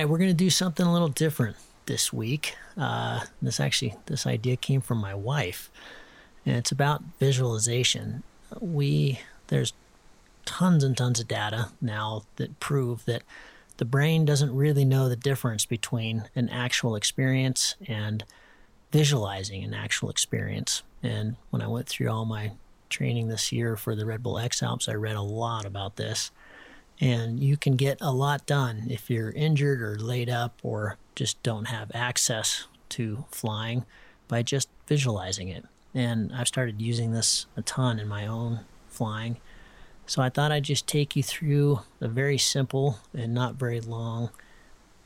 right, we're going to do something a little different this week. Uh, this actually, this idea came from my wife, and it's about visualization. We there's tons and tons of data now that prove that the brain doesn't really know the difference between an actual experience and visualizing an actual experience. And when I went through all my training this year for the Red Bull X Alps, I read a lot about this. And you can get a lot done if you're injured or laid up or just don't have access to flying by just visualizing it. And I've started using this a ton in my own flying. So I thought I'd just take you through a very simple and not very long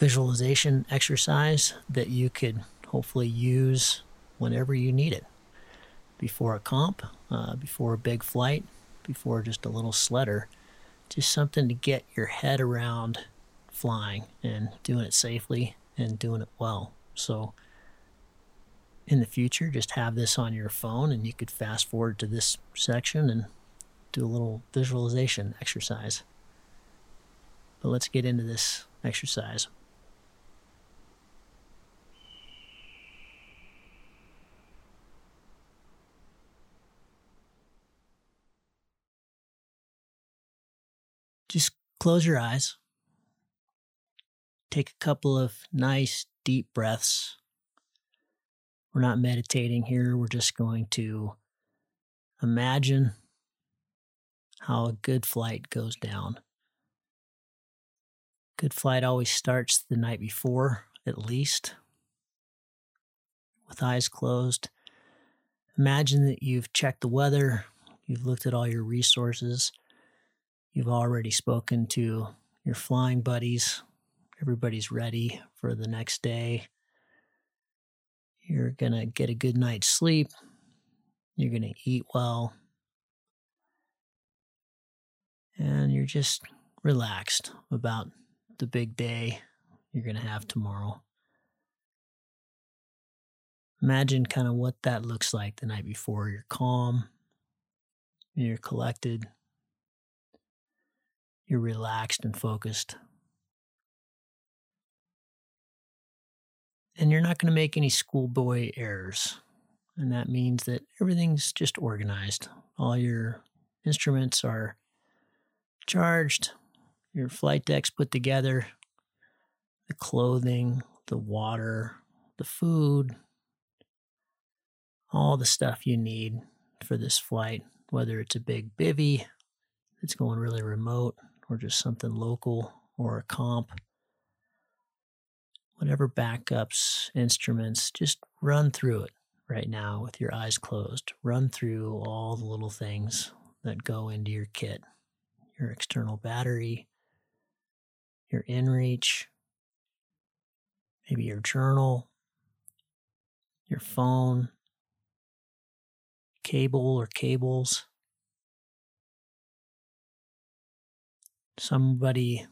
visualization exercise that you could hopefully use whenever you need it before a comp, uh, before a big flight, before just a little sledder. Just something to get your head around flying and doing it safely and doing it well. So, in the future, just have this on your phone and you could fast forward to this section and do a little visualization exercise. But let's get into this exercise. Just close your eyes. Take a couple of nice deep breaths. We're not meditating here. We're just going to imagine how a good flight goes down. Good flight always starts the night before, at least, with eyes closed. Imagine that you've checked the weather, you've looked at all your resources, you've already spoken to your flying buddies, everybody's ready for the next day. You're going to get a good night's sleep, you're going to eat well, and you're just relaxed about the big day you're going to have tomorrow. Imagine kind of what that looks like the night before. You're calm, you're collected, you're relaxed and focused. And you're not going to make any schoolboy errors. And that means that everything's just organized. All your instruments are charged, your flight deck's put together, the clothing, the water, the food, all the stuff you need for this flight, whether it's a big bivy that's going really remote or just something local or a comp. Whatever backups, instruments, just run through it right now with your eyes closed. Run through all the little things that go into your kit your external battery, your inReach, maybe your journal, your phone, cable or cables. Somebody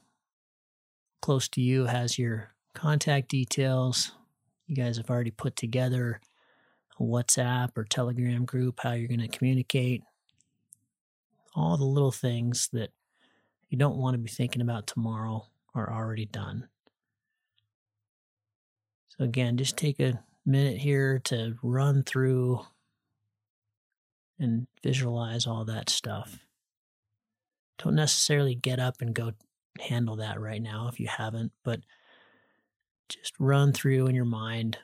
close to you has your contact details. You guys have already put together a WhatsApp or Telegram group, how you're going to communicate all the little things that you don't want to be thinking about tomorrow are already done. So, again, just take a minute here to run through and visualize all that stuff. Don't necessarily get up and go handle that right now if you haven't, but just run through in your mind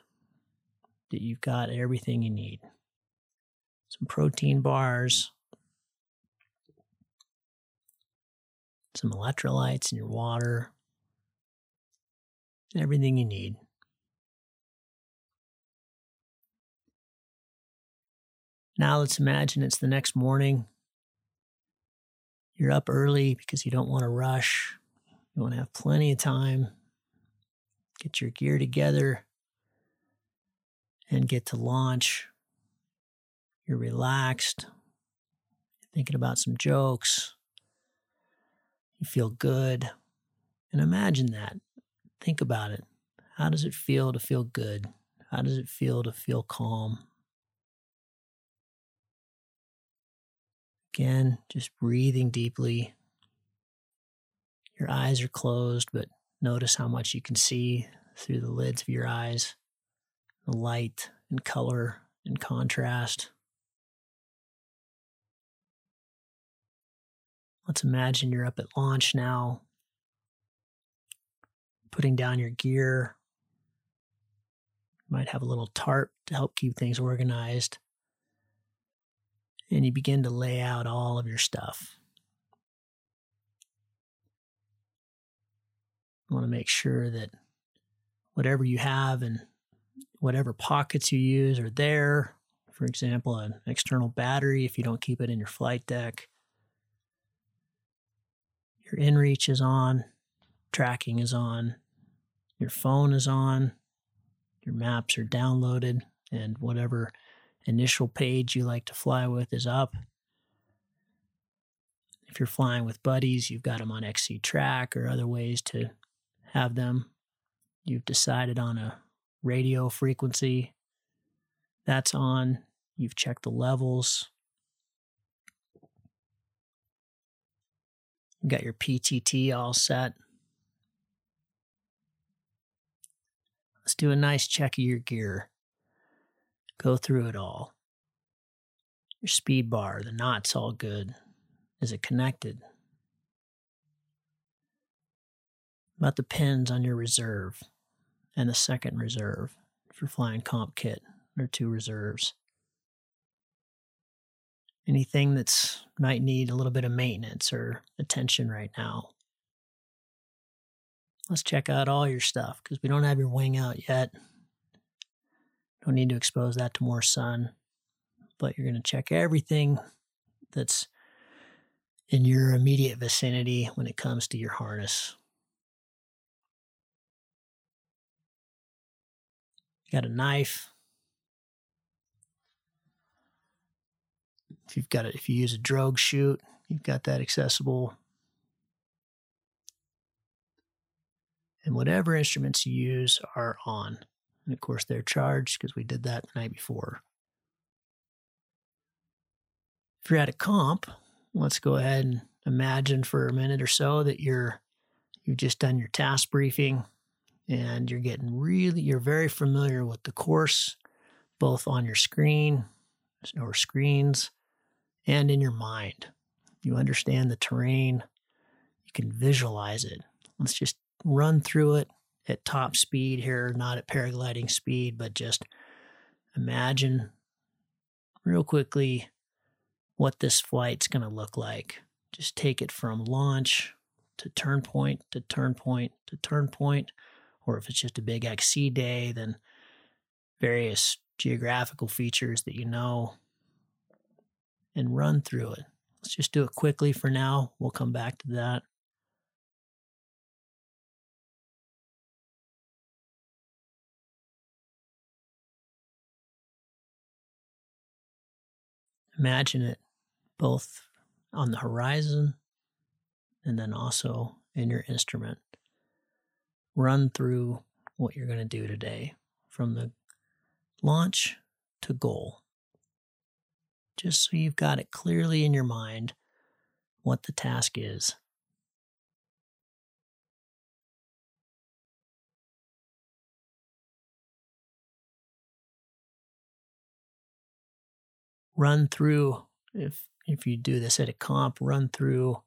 that you've got everything you need. Some protein bars, some electrolytes in your water, everything you need. Now let's imagine it's the next morning. You're up early because you don't want to rush. You want to have plenty of time. Get your gear together and get to launch. You're relaxed. You're thinking about some jokes. You feel good. And imagine that. Think about it. How does it feel to feel good? How does it feel to feel calm? Again, just breathing deeply. Your eyes are closed, but Notice how much you can see through the lids of your eyes, the light and color and contrast. Let's imagine you're up at launch now, putting down your gear. You might have a little tarp to help keep things organized. And you begin to lay out all of your stuff. You want to make sure that whatever you have and whatever pockets you use are there. For example, an external battery if you don't keep it in your flight deck. Your inReach is on, tracking is on, your phone is on, your maps are downloaded, and whatever initial page you like to fly with is up. If you're flying with buddies, you've got them on XC Track or other ways to have them. You've decided on a radio frequency that's on. You've checked the levels. You got your PTT all set. Let's do a nice check of your gear. Go through it all. Your speed bar, the knot's all good. Is it connected? About the pins on your reserve and the second reserve. You're flying comp kit, are two reserves. Anything that's might need a little bit of maintenance or attention right now. Let's check out all your stuff because we don't have your wing out yet. Don't need to expose that to more sun, but you're going to check everything that's in your immediate vicinity when it comes to your harness. Got a knife. If you've got it, if you use a drogue chute, you've got that accessible. And whatever instruments you use are on. And of course, they're charged because we did that the night before. If you're at a comp, let's go ahead and imagine for a minute or so that you're you've just done your task briefing and you're getting really you're very familiar with the course both on your screen or screens and in your mind. You understand the terrain. You can visualize it. Let's just run through it at top speed here not at paragliding speed but just imagine real quickly what this flight's going to look like just take it from launch to turn point to turn point to turn point or if it's just a big XC day, then various geographical features that you know and run through it. Let's just do it quickly for now. We'll come back to that. Imagine it both on the horizon and then also in your instrument run through what you're going to do today from the launch to goal. Just so you've got it clearly in your mind what the task is. Run through, if, if you do this at a comp, run through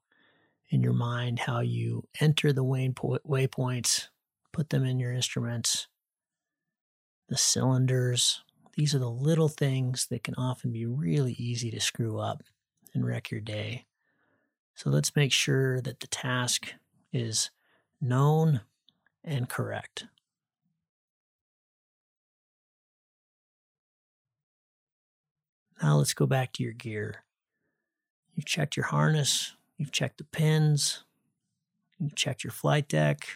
in your mind how you enter the waypoints put them in your instruments. The cylinders, these are the little things that can often be really easy to screw up and wreck your day. So let's make sure that the task is known and correct. Now let's go back to your gear. You've checked your harness, you've checked the pins, you've checked your flight deck,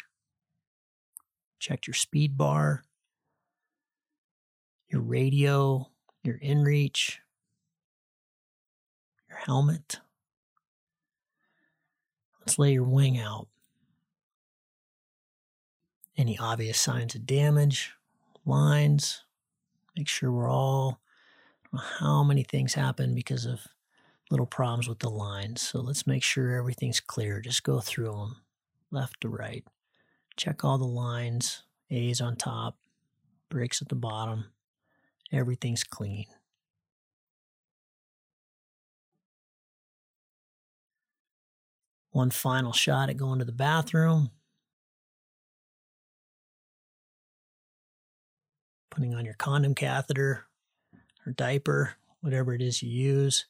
checked your speed bar, your radio, your inReach, your helmet. Let's lay your wing out. Any obvious signs of damage, lines, make sure we're all, how many things happen because of little problems with the lines. So let's make sure everything's clear. Just go through them left to right Check all the lines, A's on top, brakes at the bottom. Everything's clean. One final shot at going to the bathroom. Putting on your condom catheter or diaper, whatever it is you use.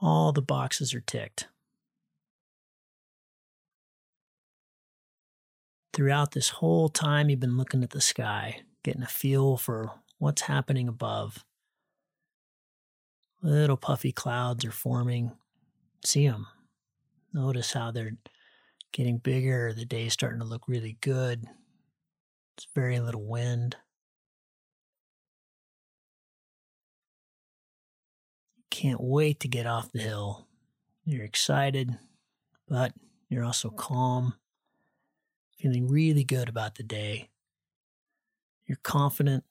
All the boxes are ticked. Throughout this whole time, you've been looking at the sky, getting a feel for what's happening above. Little puffy clouds are forming. See them. Notice how they're getting bigger. The day's starting to look really good. It's very little wind. Can't wait to get off the hill. You're excited, but you're also calm, feeling really good about the day. You're confident.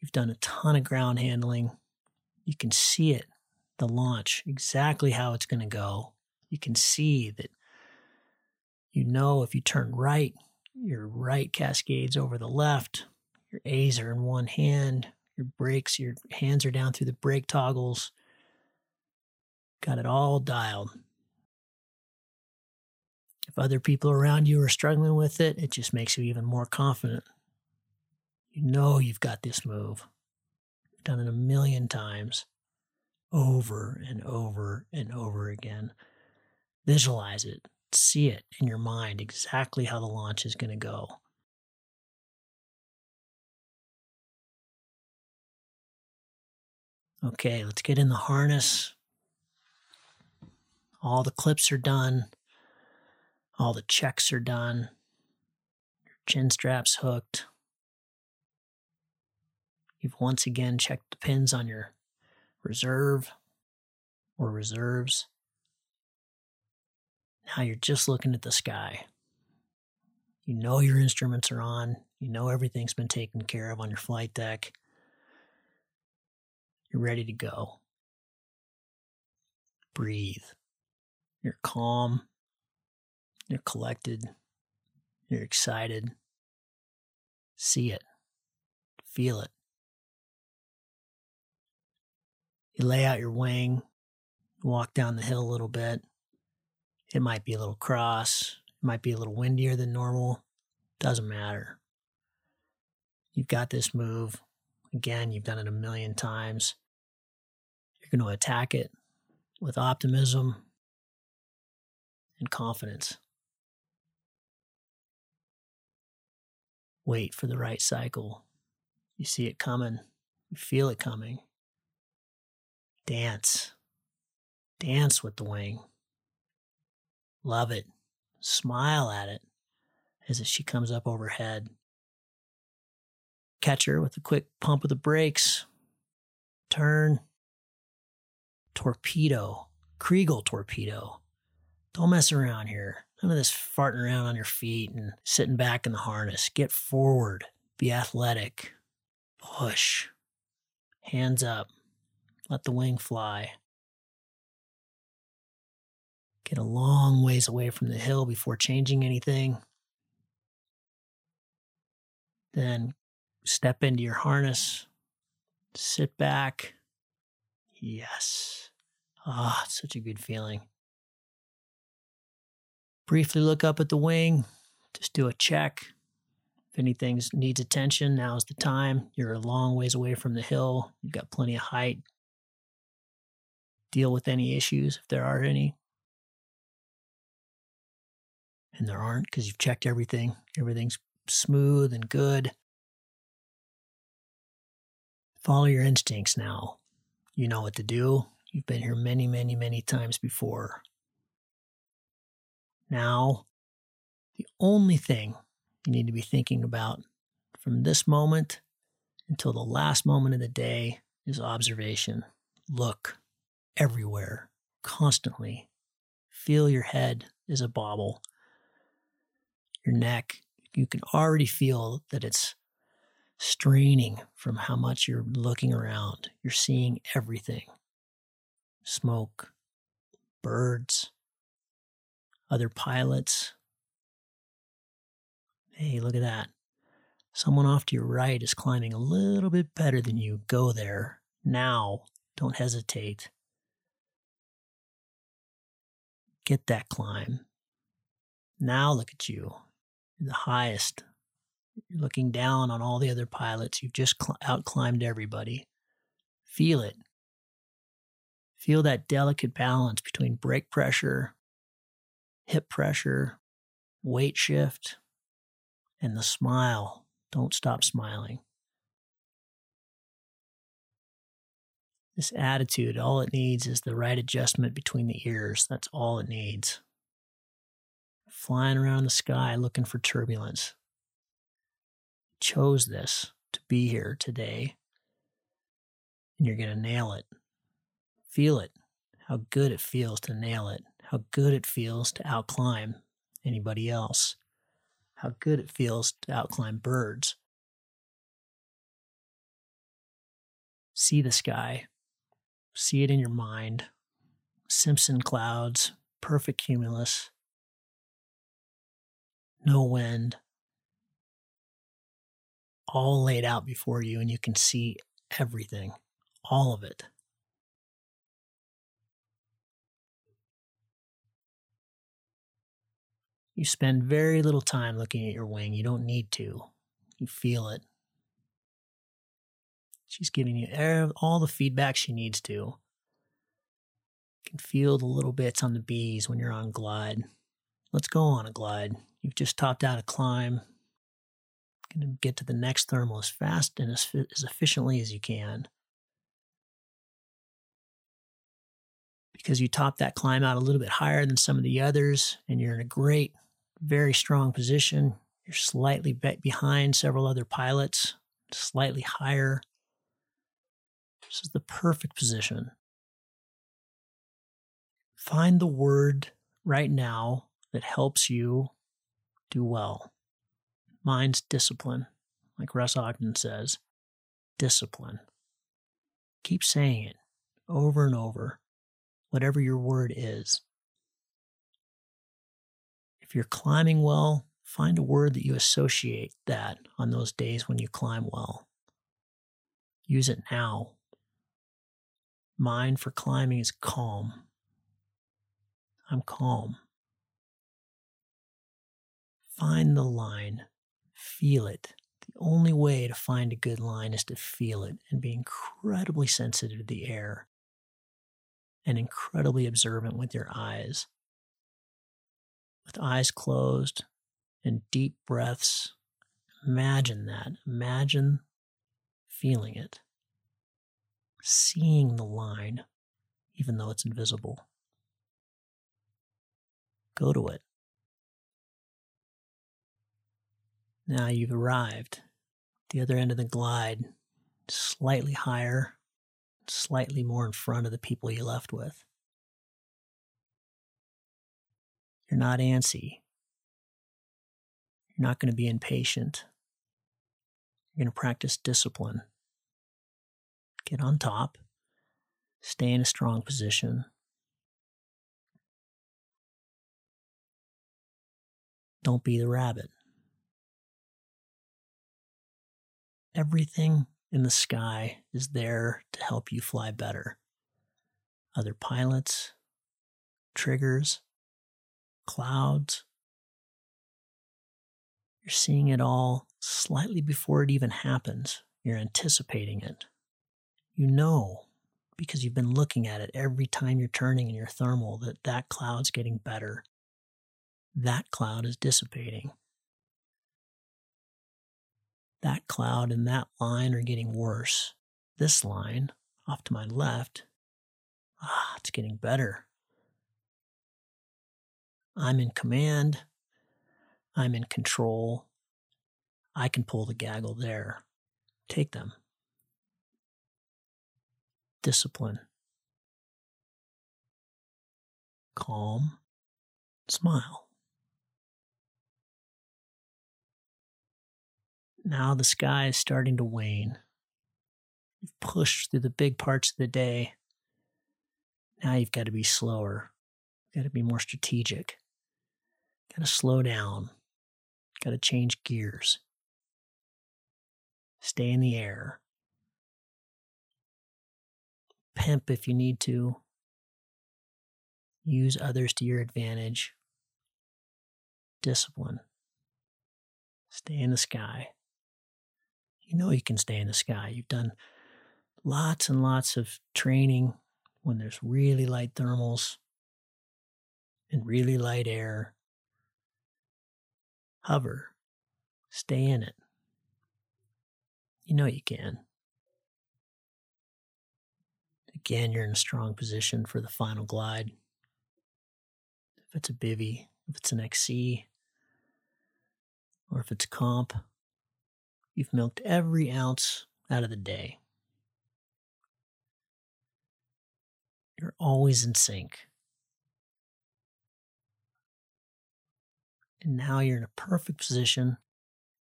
You've done a ton of ground handling. You can see it, the launch, exactly how it's going to go. You can see that you know if you turn right, your right cascades over the left. Your A's are in one hand. Your brakes, your hands are down through the brake toggles. Got it all dialed. If other people around you are struggling with it, it just makes you even more confident. You know you've got this move. You've done it a million times, over and over and over again. Visualize it, see it in your mind exactly how the launch is going to go. Okay, let's get in the harness. All the clips are done. All the checks are done. Your chin strap's hooked. You've once again checked the pins on your reserve or reserves. Now you're just looking at the sky. You know your instruments are on. You know everything's been taken care of on your flight deck. You're ready to go. Breathe. You're calm. You're collected. You're excited. See it. Feel it. You lay out your wing, walk down the hill a little bit. It might be a little cross, it might be a little windier than normal. Doesn't matter. You've got this move. Again, you've done it a million times. You're going to attack it with optimism and confidence. Wait for the right cycle. You see it coming, you feel it coming. Dance. Dance with the wing. Love it. Smile at it as she comes up overhead. Catch her with a quick pump of the brakes. Turn. Torpedo. Chrigel torpedo. Don't mess around here. None of this farting around on your feet and sitting back in the harness. Get forward. Be athletic. Push. Hands up. Let the wing fly. Get a long ways away from the hill before changing anything. Then step into your harness. Sit back. Yes. Ah, oh, such a good feeling. Briefly look up at the wing. Just do a check. If anything needs attention, now's the time. You're a long ways away from the hill. You've got plenty of height deal with any issues if there are any. And there aren't because you've checked everything. Everything's smooth and good. Follow your instincts now. You know what to do. You've been here many, many, many times before. Now, the only thing you need to be thinking about from this moment until the last moment of the day is observation. Look, everywhere, constantly. Feel your head is a bobble. Your neck, you can already feel that it's straining from how much you're looking around. You're seeing everything smoke, birds, other pilots, Hey, look at that. Someone off to your right is climbing a little bit better than you. Go there. Now. Don't hesitate. Get that climb. Now look at you. You're the highest. You're looking down on all the other pilots. You've just cl- outclimbed everybody. Feel it. Feel that delicate balance between brake pressure, hip pressure, weight shift, and the smile. Don't stop smiling. This attitude, all it needs is the right adjustment between the ears. That's all it needs. Flying around the sky looking for turbulence. Chose this to be here today, and you're going to nail it. Feel it, how good it feels to nail it, how good it feels to outclimb anybody else, how good it feels to outclimb birds. See the sky, see it in your mind. Simpson clouds, perfect cumulus, no wind, all laid out before you, and you can see everything, all of it. You spend very little time looking at your wing. You don't need to. You feel it. She's giving you all the feedback she needs to. You can feel the little bits on the B's when you're on glide. Let's go on a glide. You've just topped out a climb. Going to get to the next thermal as fast and as, as efficiently as you can. Because you topped that climb out a little bit higher than some of the others, and you're in a great very strong position. You're slightly behind several other pilots, slightly higher. This is the perfect position. Find the word right now that helps you do well. Mine's discipline, like Russ Ogden says. Discipline. Keep saying it over and over, whatever your word is you're climbing well, find a word that you associate that on those days when you climb well. Use it now. Mine for climbing is calm. I'm calm. Find the line, feel it. The only way to find a good line is to feel it and be incredibly sensitive to the air and incredibly observant with your eyes with eyes closed and deep breaths. Imagine that. Imagine feeling it, seeing the line, even though it's invisible. Go to it. Now you've arrived. The other end of the glide, slightly higher, slightly more in front of the people you left with. You're not antsy. You're not going to be impatient. You're going to practice discipline. Get on top. Stay in a strong position. Don't be the rabbit. Everything in the sky is there to help you fly better. Other pilots, triggers, clouds. You're seeing it all slightly before it even happens. You're anticipating it. You know, because you've been looking at it every time you're turning in your thermal, that that cloud's getting better. That cloud is dissipating. That cloud and that line are getting worse. This line, off to my left, ah, it's getting better. I'm in command. I'm in control. I can pull the gaggle there. Take them. Discipline. Calm. Smile. Now the sky is starting to wane. You've pushed through the big parts of the day. Now you've got to be slower. You've got to be more strategic. Got to slow down. Got to change gears. Stay in the air. Pimp if you need to. Use others to your advantage. Discipline. Stay in the sky. You know you can stay in the sky. You've done lots and lots of training when there's really light thermals and really light air. Hover. Stay in it. You know you can. Again, you're in a strong position for the final glide. If it's a bivy, if it's an XC, or if it's comp, you've milked every ounce out of the day. You're always in sync. And now you're in a perfect position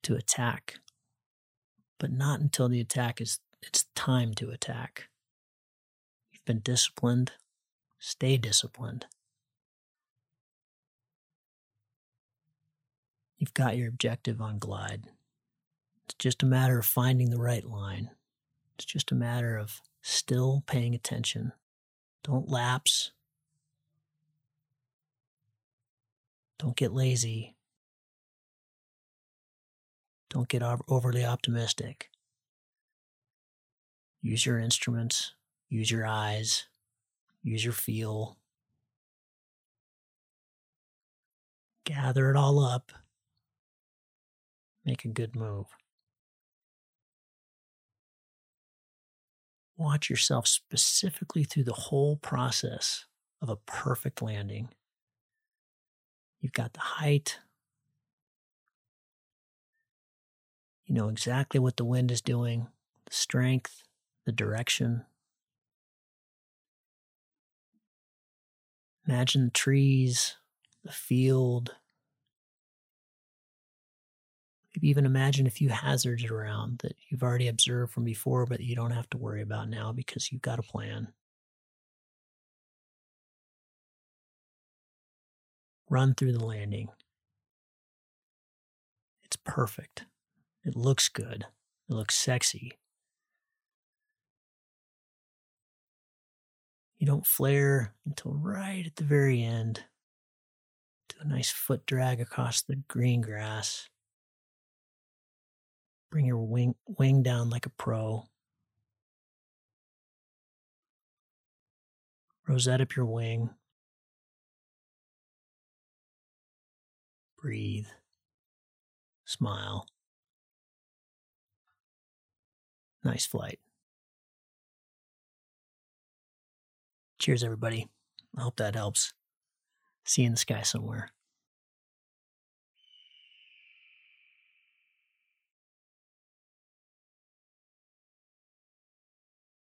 to attack, but not until the attack is it's time to attack. You've been disciplined, stay disciplined. You've got your objective on glide. It's just a matter of finding the right line. It's just a matter of still paying attention. Don't lapse. Don't get lazy. Don't get overly optimistic. Use your instruments, use your eyes, use your feel. Gather it all up. Make a good move. Watch yourself specifically through the whole process of a perfect landing. You've got the height. You know exactly what the wind is doing, the strength, the direction. Imagine the trees, the field. Maybe even imagine a few hazards around that you've already observed from before, but you don't have to worry about now because you've got a plan. Run through the landing. It's perfect. It looks good. It looks sexy. You don't flare until right at the very end. Do a nice foot drag across the green grass. Bring your wing, wing down like a pro. Rosette up your wing. Breathe, smile. Nice flight. Cheers, everybody. I hope that helps. See you in the sky somewhere.